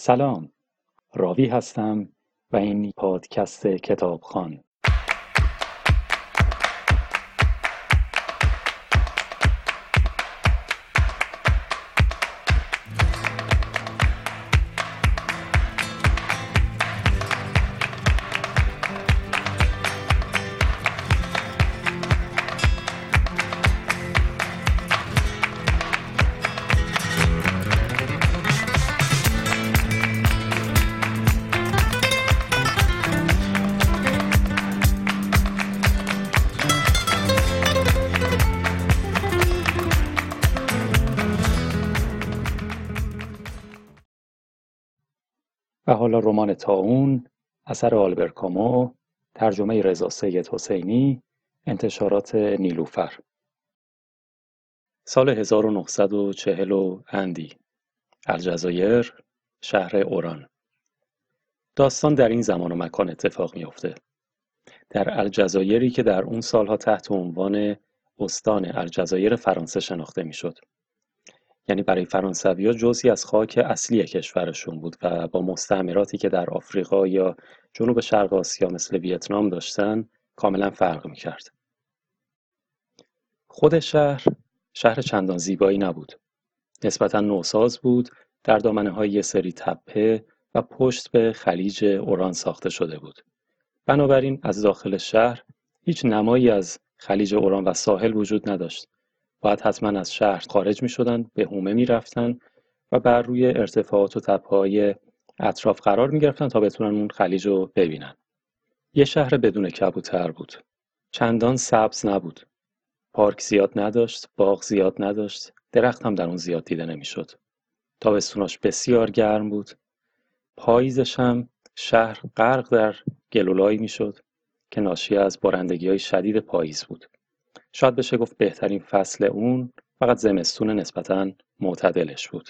سلام راوی هستم و این پادکست کتابخان و حالا رمان تاون اثر آلبر کامو ترجمه رضا سید حسینی انتشارات نیلوفر. سال 1940 و اندی. الجزایر شهر اوران. داستان در این زمان و مکان اتفاق میافته. در الجزایری که در اون سالها تحت عنوان استان الجزایر فرانسه شناخته می‌شد. یعنی برای فرانسویا جزئی از خاک اصلی کشورشون بود و با مستعمراتی که در آفریقا یا جنوب شرق آسیا مثل ویتنام داشتن کاملا فرق می‌کرد. خود شهر شهر چندان زیبایی نبود. نسبتا نوساز بود در دامنه های یه سری تپه و پشت به خلیج اوران ساخته شده بود. بنابراین از داخل شهر هیچ نمایی از خلیج اوران و ساحل وجود نداشت باید حتما از شهر خارج می شدن به هومه می رفتن و بر روی ارتفاعات و تپه اطراف قرار می گرفتن تا بتونن اون خلیج رو ببینن. یه شهر بدون کبوتر بود. چندان سبز نبود. پارک زیاد نداشت باغ زیاد نداشت درخت هم در اون زیاد دیده نمی‌شد. تابستوناش بسیار گرم بود. پاییزش هم شهر غرق در گلولایی می‌شد که ناشی از بارندگی های شدید پاییز بود. شاید بشه گفت بهترین فصل اون فقط زمستون نسبتا معتدلش بود.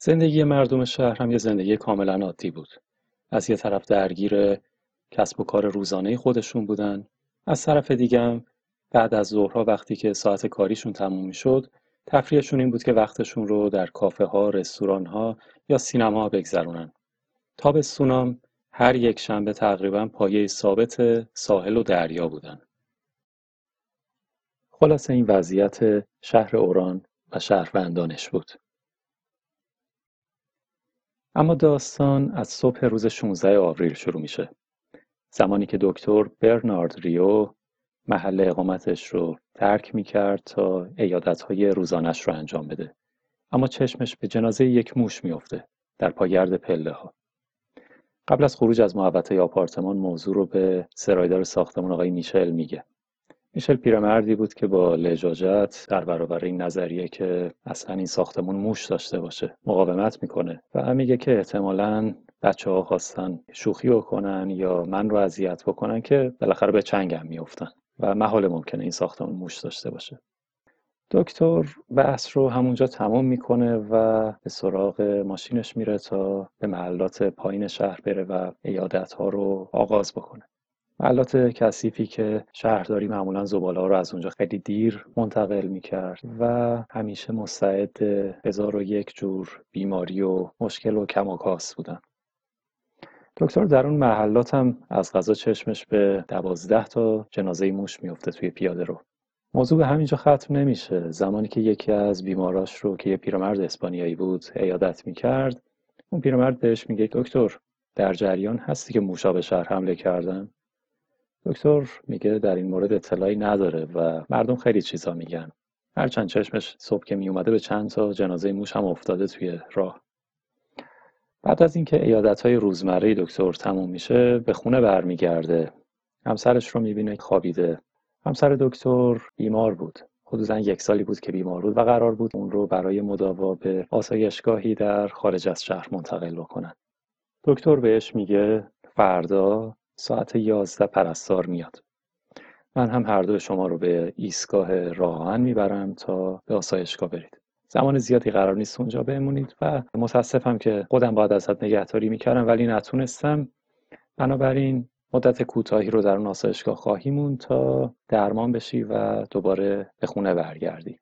زندگی مردم شهر هم یه زندگی کاملا عادی بود. از یه طرف درگیر کسب و کار روزانه خودشون بودن از طرف دیگه بعد از ظهرها وقتی که ساعت کاریشون تموم شد تفریحشون این بود که وقتشون رو در کافه ها، رستوران ها یا سینما بگذرونن. تابستونام هر یک شنبه تقریبا پایه ثابت ساحل و دریا بودن. خلاصه این وضعیت شهر اوران و شهروندانش بود. اما داستان از صبح روز 16 آوریل شروع میشه. زمانی که دکتر برنارد ریو محل اقامتش رو ترک می‌کرد تا ایادتهای روزانش رو انجام بده. اما چشمش به جنازه یک موش میافته در پاگرد پله ها. قبل از خروج از محوطه آپارتمان موضوع رو به سرایدار ساختمان آقای میشل میگه. میشل پیرمردی بود که با لجاجت در برابر این نظریه که اصلا این ساختمون موش داشته باشه مقاومت می‌کنه و میگه که احتمالا بچه ها خواستن شوخی بکنن یا من رو اذیت بکنن که بالاخره به چنگم میفتن و محال ممکنه این ساختمون موش داشته باشه. دکتر بحث رو همونجا تمام می‌کنه و به سراغ ماشینش میره تا به محلات پایین شهر بره و ایادت ها رو آغاز بکنه. محلات کثیفی که شهرداری معمولا زباله ها رو از اونجا خیلی دیر منتقل می‌کرد و همیشه مستعد هزار و یک جور بیماری و مشکل و کم و کاس بودن. دکتر در اون محلات هم از غذا چشمش به دوازده تا جنازه موش میفته توی پیاده رو. موضوع به همینجا ختم نمیشه. زمانی که یکی از بیماراش رو که یه پیرمرد اسپانیایی بود عیادت می‌کرد اون پیرمرد بهش میگه دکتر در جریان هستی که موشا به شهر حمله کردن؟ دکتر میگه در این مورد اطلاعی نداره و مردم خیلی چیزا میگن. هرچند چشمش صبح که میومده به چند تا جنازه موش هم افتاده توی راه. بعد از اینکه ایادت های روزمره دکتر تموم میشه به خونه برمیگرده. همسرش رو می‌بینه خوابیده. همسر دکتر بیمار بود. حدودا یک سالی بود که بیمار بود و قرار بود اون رو برای مداوا به آسایشگاهی در خارج از شهر منتقل بکنن. دکتر بهش میگه فردا ساعت یازده پرستار میاد. من هم هر دو شما رو به ایستگاه راهن می‌برم تا به آسایشگاه برید. زمان زیادی قرار نیست اونجا بمونید و متاسفم که خودم باید ازت نگهداری می‌کردم ولی نتونستم. بنابراین مدت کوتاهی رو در اون آسایشگاه خواهیمون تا درمان بشی و دوباره به خونه برگردی.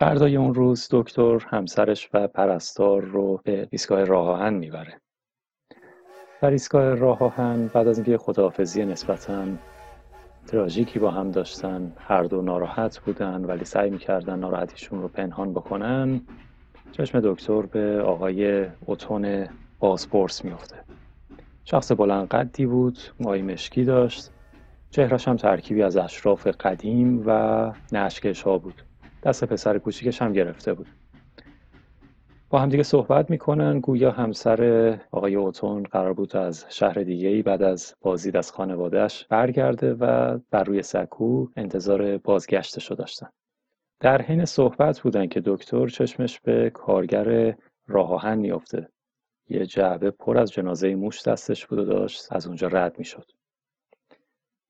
فردای اون روز دکتر همسرش و پرستار رو به ایستگاه راه آهن می‌بره. در ایستگاه راه آهن بعد از اینکه خداحافظی نسبتا تراژیکی با هم داشتن هر دو ناراحت بودن ولی سعی می‌کردن ناراحتیشون رو پنهان بکنن چشم دکتر به آقای اوتون بازپرس میفته شخص بلند قدی بود مای مشکی داشت. چهرش هم ترکیبی از اشراف قدیم و نشکش ها بود. دست پسر کوچیکش هم گرفته بود. با همدیگه صحبت می‌کنن. گویا همسر آقای اوتون قرار بود از شهر دیگه ای بعد از بازدید از خانوادهش برگرده و بر روی سکو انتظار بازگشتش رو داشتن. در حین صحبت بودن که دکتر چشمش به کارگر راه آهن میافته. یه جعبه پر از جنازه موش دستش بود و داشت از اونجا رد می‌شد.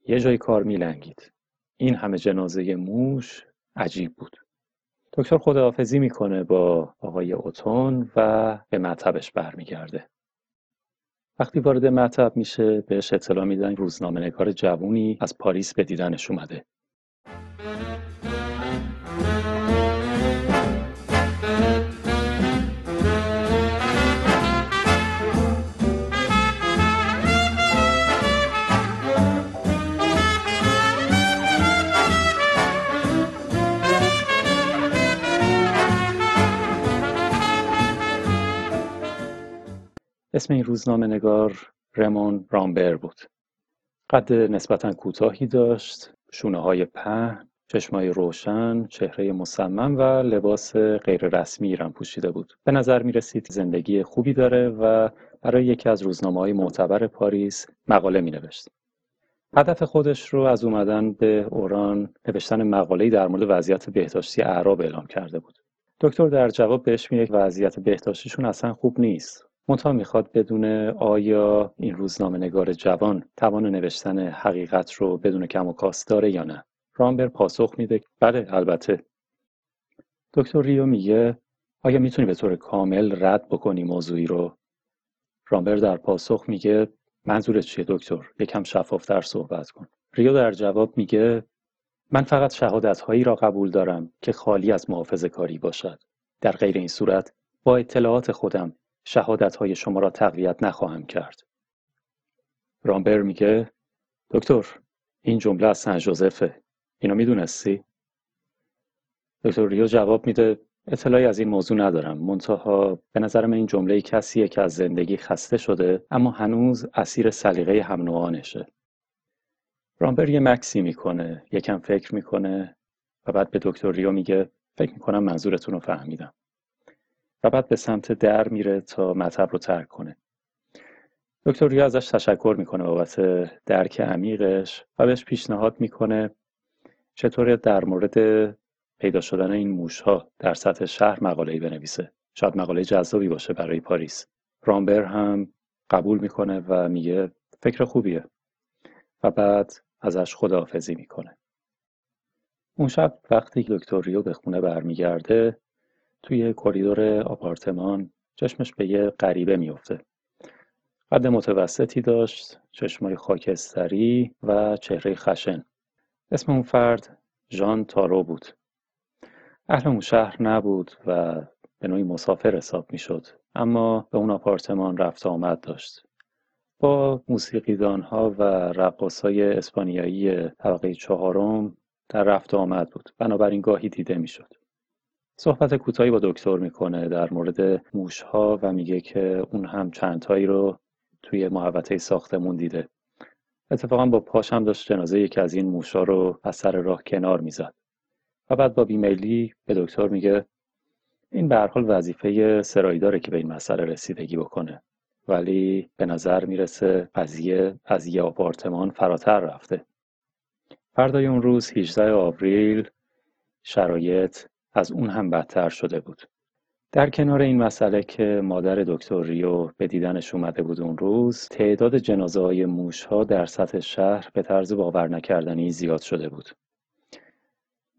یه جای کار میلنگید. این همه جنازه موش عجیب بود. دکتر خداحافظی می‌کنه با آقای اوتون و به مطبش برمیگرده. وقتی وارد مطب میشه بهش اطلاع میدن روزنامه نگار جوونی از پاریس به دیدنش اومده. اسم این روزنامه نگار رمون رامبر بود قد نسبتا کوتاهی داشت شونه های پهن چشمای روشن چهره مصمم و لباس غیر رسمی ایران پوشیده بود به نظر می رسید زندگی خوبی داره و برای یکی از روزنامه های معتبر پاریس مقاله می نوشت. هدف خودش رو از اومدن به اوران نوشتن مقاله‌ای در مورد وضعیت بهداشتی اعراب اعلام کرده بود. دکتر در جواب بهش میگه وضعیت بهداشتیشون اصلا خوب نیست. منتها می‌خواد بدون آیا این روزنامه نگار جوان توان نوشتن حقیقت رو بدون کم و کاست داره یا نه؟ رامبر پاسخ میده. بله البته. دکتر ریو میگه آیا می‌تونی به طور کامل رد بکنی موضوعی رو؟ رامبر در پاسخ میگه منظورت چیه دکتر؟ یکم شفافتر صحبت کن. ریو در جواب میگه من فقط شهادت هایی را قبول دارم که خالی از محافظه کاری باشد. در غیر این صورت با اطلاعات خودم های شما را تقویت نخواهم کرد. رامبر میگه دکتر این جمله از سن جوزفه. اینو می‌دونستی؟ دکتر ریو جواب میده اطلاعی از این موضوع ندارم منتها به نظر من این جمله کسیه که از زندگی خسته شده اما هنوز اسیر سلیقه هم نوعانشه رامبر یه مکسی می‌کنه یکم فکر می‌کنه و بعد به دکتر ریو میگه فکر می‌کنم منظورتون رو فهمیدم و بعد به سمت در میره تا مطب رو ترک کنه. دکتر ریا ازش تشکر می‌کنه بابت درک عمیقش و بهش پیشنهاد می‌کنه چطور در مورد پیدا شدن این موش ها در سطح شهر مقاله‌ای بنویسه. شاید مقاله جذابی باشه برای پاریس. رامبر هم قبول می‌کنه و میگه فکر خوبیه. و بعد ازش خداحافظی می‌کنه. اون شب وقتی دکتر ریو به خونه برمیگرده توی کریدور آپارتمان چشمش به یه غریبه میفته قد متوسطی داشت چشمای خاکستری و چهره خشن. اسم اون فرد ژان تارو بود. اهل اون شهر نبود و به نوعی مسافر حساب می‌شد اما به اون آپارتمان رفت آمد داشت. با موسیقیدان ها و رقاص های اسپانیایی طبقه چهارم در رفت آمد بود. بنابراین گاهی دیده می‌شد. صحبت کوتاهی با دکتر می‌کنه در مورد موشها و میگه که اون هم چندتایی رو توی محوطه ساختمون دیده. اتفاقا با پاش هم داشت جنازه یکی از این موشها رو از سر راه کنار می‌زد. و بعد با بیمیلی به دکتر میگه این به هر حال وظیفه سرایی داره که به این مسئله رسیدگی بکنه. ولی به نظر می‌رسه قضیه از یه آپارتمان فراتر رفته. فردای اون روز 18 آوریل شرایط از اون هم بدتر شده بود. در کنار این مسئله که مادر دکتر ریو به دیدنش اومده بود اون روز تعداد جنازه های موش ها در سطح شهر به طرز باور نکردنی زیاد شده بود.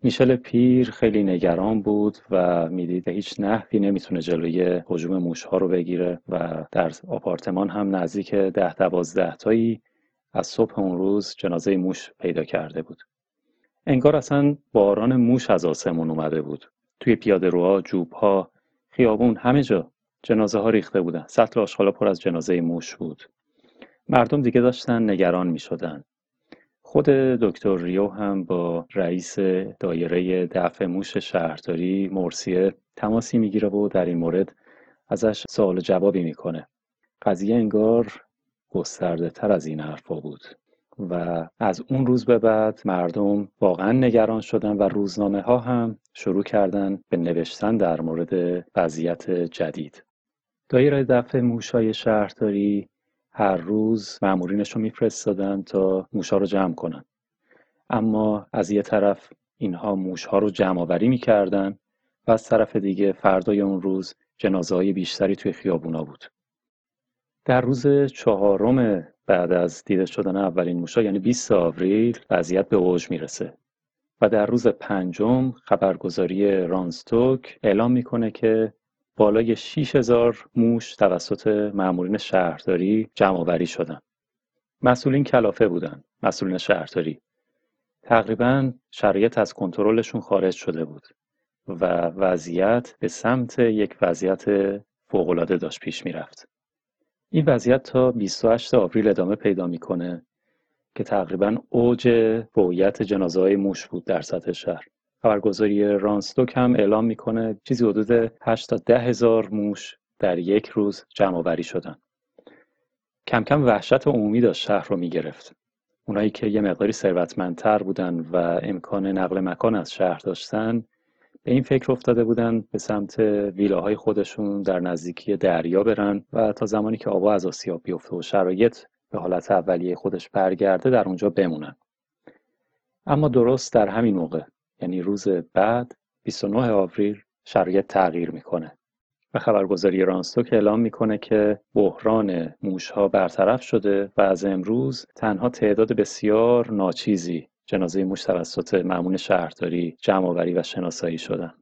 میشل پیر خیلی نگران بود و می‌دید هیچ نحوی نمی‌تونه جلوی حجوم موش ها رو بگیره و در آپارتمان هم نزدیک ده دوازده تایی از صبح اون روز جنازه موش پیدا کرده بود. انگار اصلا باران موش از آسمون اومده بود. توی پیاده روها جوبها خیابون همه جا جنازه ها ریخته بودن. سطل آشغالا پر از جنازه موش بود. مردم دیگه داشتن نگران می شدن خود دکتر ریو هم با رئیس دایره دفع موش شهرداری مرسیه تماسی می‌گیره و در این مورد ازش سوال جوابی می‌کنه. قضیه انگار گسترده تر از این حرفا بود. و از اون روز به بعد مردم واقعا نگران شدن و روزنامه ها هم شروع کردن به نوشتن در مورد وضعیت جدید. دایره دفع موشای شهرداری هر روز مامورینش رو میفرستادن تا موشها رو جمع کنن. اما از یه طرف اینها موشها رو جمع آوری می‌کردن و از طرف دیگه فردای اون روز جنازه های بیشتری توی خیابونا بود. در روز چهارم بعد از دیده شدن اولین موشا یعنی 20 آوریل وضعیت به اوج می‌رسه. و در روز پنجم خبرگزاری رانستوک اعلام می‌کنه که بالای 6000 موش توسط مامورین شهرداری جمع آوری شدن. مسئولین کلافه بودن مسئولین شهرداری. تقریبا شرایط از کنترلشون خارج شده بود و وضعیت به سمت یک وضعیت فوقالعاده داشت پیش می‌رفت. این وضعیت تا 28 آوریل ادامه پیدا می‌کنه که تقریبا اوج رویت جنازه های موش بود در سطح شهر. خبرگزاری رانستوک هم اعلام می‌کنه چیزی حدود 8 تا 10 هزار موش در یک روز جمع آوری شدن. کم کم وحشت عمومی داشت شهر رو می‌گرفت. اونایی که یه مقداری ثروتمندتر بودن و امکان نقل مکان از شهر داشتن به این فکر افتاده بودن به سمت ویلاهای خودشون در نزدیکی دریا برن و تا زمانی که آبا از آسیاب بیفته و شرایط به حالت اولیه خودش برگرده در اونجا بمونن. اما درست در همین موقع یعنی روز بعد 29 آوریل شرایط تغییر می‌کنه و خبرگزاری رانستوک اعلام می‌کنه که بحران موشها برطرف شده و از امروز تنها تعداد بسیار ناچیزی جنازه موش توسط معمون شهرداری جمعآوری و شناسایی شدن.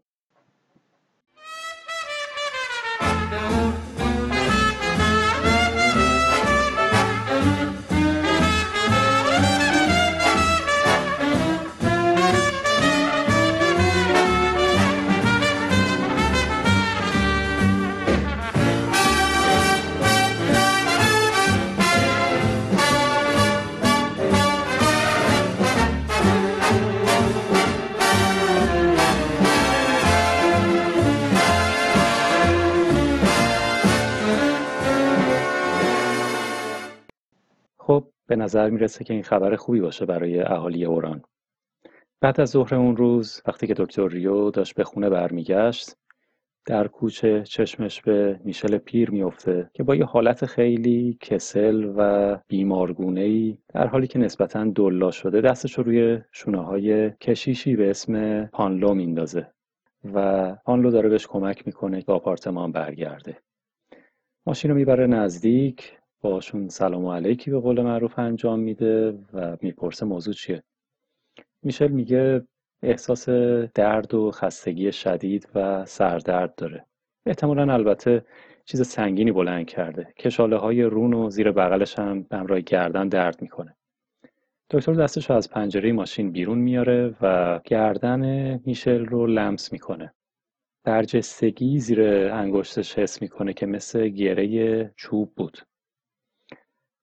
نظر می‌رسه که این خبر خوبی باشه برای اهالی اوران بعد از ظهر اون روز وقتی که دکتر ریو داشت به خونه برمیگشت در کوچه چشمش به میشل پیر میفته که با یه حالت خیلی کسل و بیمارگونه ای در حالی که نسبتا دلا شده دستش رو روی شونه های کشیشی به اسم پانلو میندازه و پانلو داره بهش کمک می‌کنه که آپارتمان برگرده. ماشین رو می‌بره نزدیک باشون سلام و علیکی به قول معروف انجام میده و می‌پرسه موضوع چیه. میشل میگه احساس درد و خستگی شدید و سردرد داره. احتمالا البته چیز سنگینی بلند کرده. کشاله های رون و زیر بغلش هم همراه گردن درد می‌کنه. دکتر دستش رو از پنجره ماشین بیرون میاره و گردن میشل رو لمس می‌کنه. برجستگی زیر انگشتش حس می‌کنه که مثل گره چوب بود.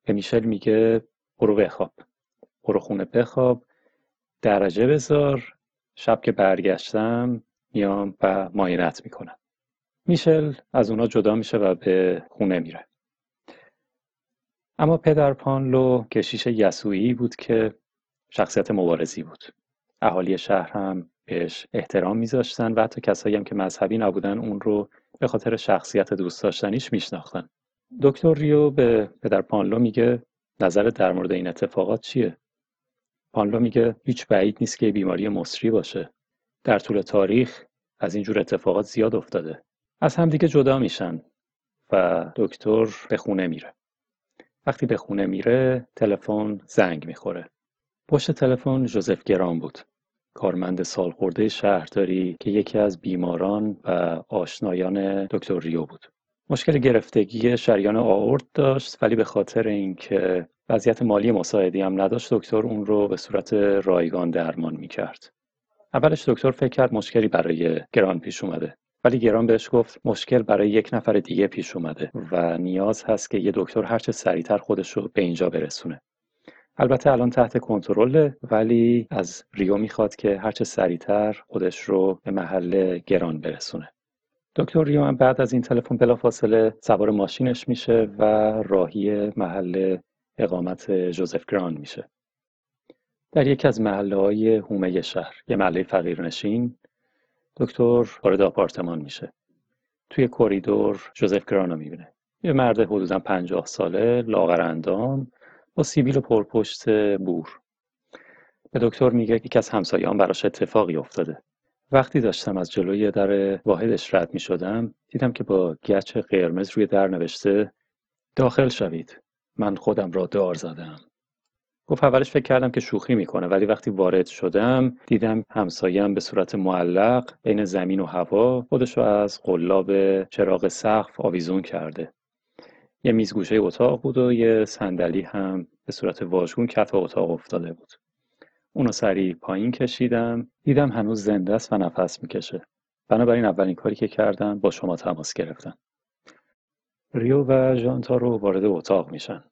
به میشل میگه برو بخواب. برو خونه بخواب. درجه بذار. شب که برگشتم میام و ماینت می‌کنم. میشل از اونا جدا میشه و به خونه میره. اما پدر پانلو کشیش یسوعی بود که شخصیت مبارزی بود. اهالی شهر هم بهش احترام میذاشتن و حتی کسایی هم که مذهبی نبودن اون رو به خاطر شخصیت دوست داشتنیش میشناختن. دکتر ریو به پدر پانلو میگه نظر در مورد این اتفاقات چیه؟ پانلو میگه هیچ بعید نیست که بیماری مصری باشه. در طول تاریخ از اینجور اتفاقات زیاد افتاده. از همدیگه جدا میشن و دکتر به خونه میره. وقتی به خونه میره تلفن زنگ می‌خوره. پشت تلفن جوزف گرام بود. کارمند سالخورده شهرداری که یکی از بیماران و آشنایان دکتر ریو بود. مشکل گرفتگی شریان آورد داشت ولی به خاطر اینکه وضعیت مالی مساعدی هم نداشت دکتر اون رو به صورت رایگان درمان می‌کرد. اولش دکتر فکر کرد مشکلی برای گران پیش اومده ولی گران بهش گفت مشکل برای یک نفر دیگه پیش اومده و نیاز هست که یه دکتر هرچه سریعتر خودش رو به اینجا برسونه. البته الان تحت کنترله ولی از ریو می‌خواد که هرچه سریعتر خودش رو به محل گران برسونه. دکتر هم بعد از این تلفن بلافاصله سوار ماشینش میشه و راهی محل اقامت جوزف گران میشه. در یکی از محله های هومه شهر یه محله فقیرنشین دکتر وارد آپارتمان میشه. توی کریدور جوزف گران رو می‌بینه. یه مرد حدودا پنجاه ساله لاغر اندام با سیبیل پرپشت بور. به دکتر میگه یکی از همسایه‌هام براش اتفاقی افتاده. وقتی داشتم از جلوی در واحدش رد می شدم دیدم که با گچ قرمز روی در نوشته داخل شوید. من خودم را دار زدم. گفت اولش فکر کردم که شوخی می‌کنه ولی وقتی وارد شدم دیدم همسایم به صورت معلق بین زمین و هوا خودش رو از قلاب چراغ سقف آویزون کرده. یه میز گوشه اتاق بود و یه صندلی هم به صورت واژگون کف اتاق افتاده بود. اونو سریع پایین کشیدم. دیدم هنوز زنده است و نفس می‌کشه. بنابراین اولین کاری که کردم با شما تماس گرفتم. ریو و ژانتارو وارد اتاق میشن.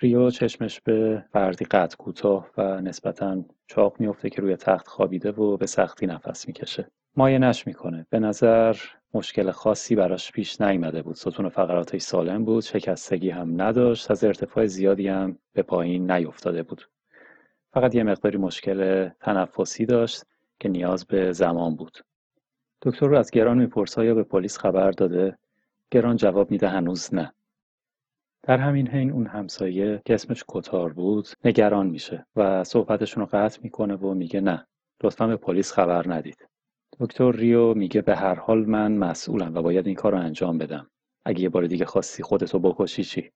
ریو چشمش به فردی قد کوتاه و نسبتا چاق میفته که روی تخت خوابیده و به سختی نفس می‌کشه. مایه نش می‌کنه. به نظر مشکل خاصی براش پیش نیامده بود. ستون فقراتش سالم بود. شکستگی هم نداشت. از ارتفاع زیادی هم به پایین نیفتاده بود. فقط یه مقداری مشکل تنفسی داشت که نیاز به زمان بود. دکتر رو از گران می‌پرسه یا به پلیس خبر داده؟ گران جواب میده هنوز نه. در همین حین اون همسایه که اسمش کتار بود نگران میشه و صحبتشون رو قطع می‌کنه و میگه نه لطفا به پلیس خبر ندید. دکتر ریو میگه به هر حال من مسئولم و باید این کار رو انجام بدم. اگه یه بار دیگه خواستی خودتو بکشی چی؟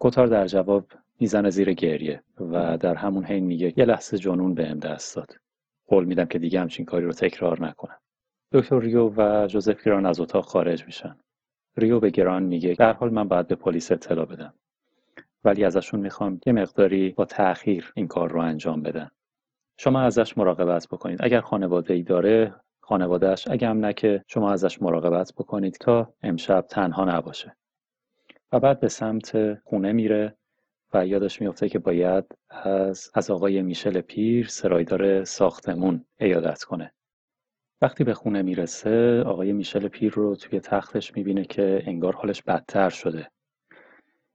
کتار در جواب می‌زنه زیر گریه و در همون حین میگه یه لحظه جنون بهم دست داد. قول میدم که دیگه همچین کاری رو تکرار نکنم. دکتر ریو و جوزف گران از اتاق خارج میشن. ریو به گران میگه در حال من باید به پلیس اطلاع بدم. ولی ازشون می‌خوام یه مقداری با تأخیر این کار رو انجام بدن. شما ازش مراقبت بکنید. اگر خانواده ای داره خانوادهش اگه هم نه که شما ازش مراقبت بکنید تا امشب تنها نباشه. و بعد به سمت خونه میره. و یادش میفته که باید از, از آقای میشل پیر سرایدار ساختمون ایادت کنه. وقتی به خونه می‌رسه آقای میشل پیر رو توی تختش می‌بینه که انگار حالش بدتر شده.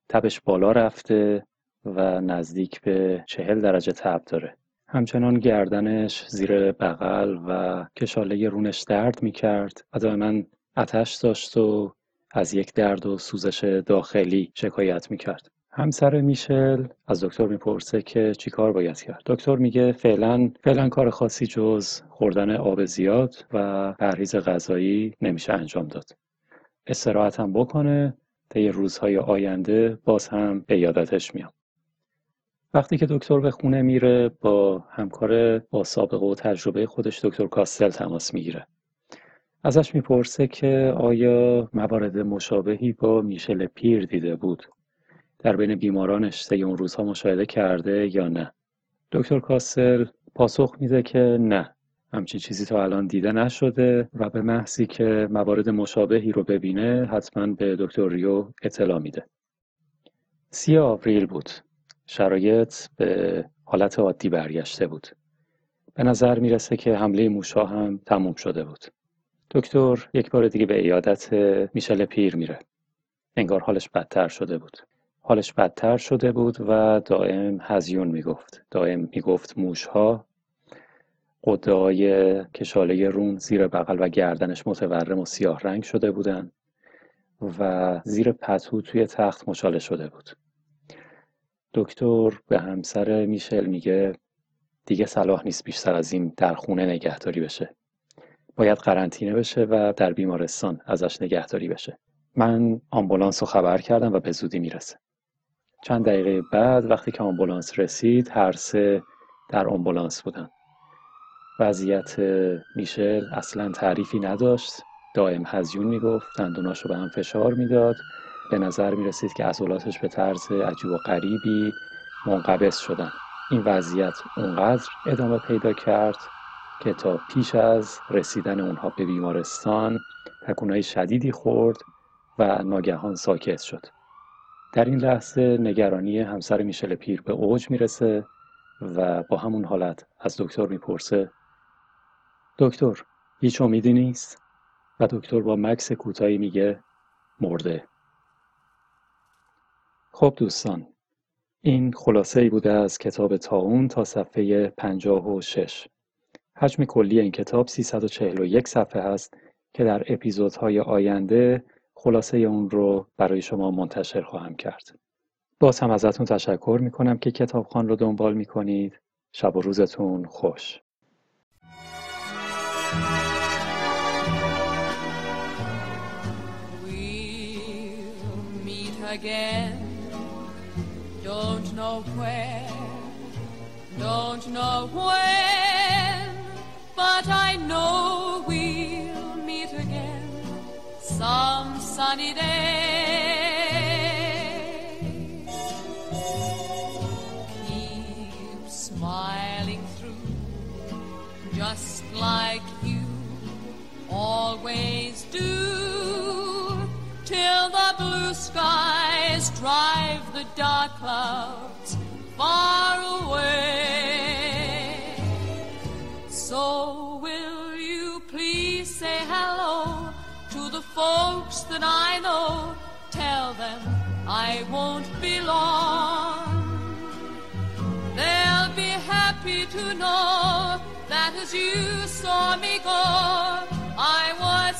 تبش بالا رفته و نزدیک به چهل درجه تب داره. همچنان گردنش زیر بغل و کشاله رونش درد می‌کرد. و دائما اتش داشت و از یک درد و سوزش داخلی شکایت می‌کرد. همسر میشل از دکتر می‌پرسه که چیکار باید کرد. دکتر میگه فعلا فعلا کار خاصی جز خوردن آب زیاد و پرهیز غذایی نمیشه انجام داد. استراحت هم بکنه طی روزهای آینده باز هم به یادتش میام وقتی که دکتر به خونه میره با همکار با سابقه و تجربه خودش دکتر کاستل تماس می‌گیره. ازش می‌پرسه که آیا موارد مشابهی با میشل پیر دیده بود؟ در بین بیمارانش طی اون روزها مشاهده کرده یا نه؟ دکتر کاسل پاسخ میده که نه. همچین چیزی تا الان دیده نشده و به محضی که موارد مشابهی رو ببینه حتما به دکتر ریو اطلاع میده. سی آوریل بود. شرایط به حالت عادی برگشته بود. به نظر می‌رسه که حمله موشا هم تموم شده بود. دکتر یک بار دیگه به ایادت میشل پیر میره. انگار حالش بدتر شده بود. حالش بدتر شده بود و دائم هزیون می‌گفت. دائم می‌گفت موشها قده کشاله رون زیر بغل و گردنش متورم و سیاه رنگ شده بودن و زیر پتو توی تخت مچاله شده بود. دکتر به همسر میشل میگه دیگه صلاح نیست بیشتر از این در خونه نگهداری بشه. باید قرنطینه بشه و در بیمارستان ازش نگهداری بشه. من آمبولانس رو خبر کردم و به زودی می‌رسه. چند دقیقه بعد وقتی که آمبولانس رسید هر سه در آمبولانس بودن. وضعیت میشل اصلا تعریفی نداشت. دائم هزیون می‌گفت دندوناشو به هم فشار می‌داد. به نظر می‌رسید که عضلاتش به طرز عجیب و غریبی منقبض شدن. این وضعیت اونقدر ادامه پیدا کرد که تا پیش از رسیدن اونها به بیمارستان تکونهای شدیدی خورد و ناگهان ساکت شد. در این لحظه نگرانی همسر میشل پیر به اوج می‌رسه و با همون حالت از دکتر می‌پرسه دکتر هیچ امیدی نیست؟ و دکتر با مکس کوتاهی میگه مرده. خب دوستان این خلاصه ای بوده از کتاب تاون تا صفحه 56 حجم کلی این کتاب 341 صفحه است که در اپیزودهای آینده خلاصه اون رو برای شما منتشر خواهم کرد. باز هم ازتون تشکر می‌کنم که کتابخان رو دنبال می‌کنید. شب و روزتون خوش. again. Don't know where, don't know when, but I know we'll meet again some sunny day. Keep smiling through, just like you always do, till the blue skies drive the dark clouds far away. that I know, tell them I won't be long. They'll be happy to know that as you saw me go, I was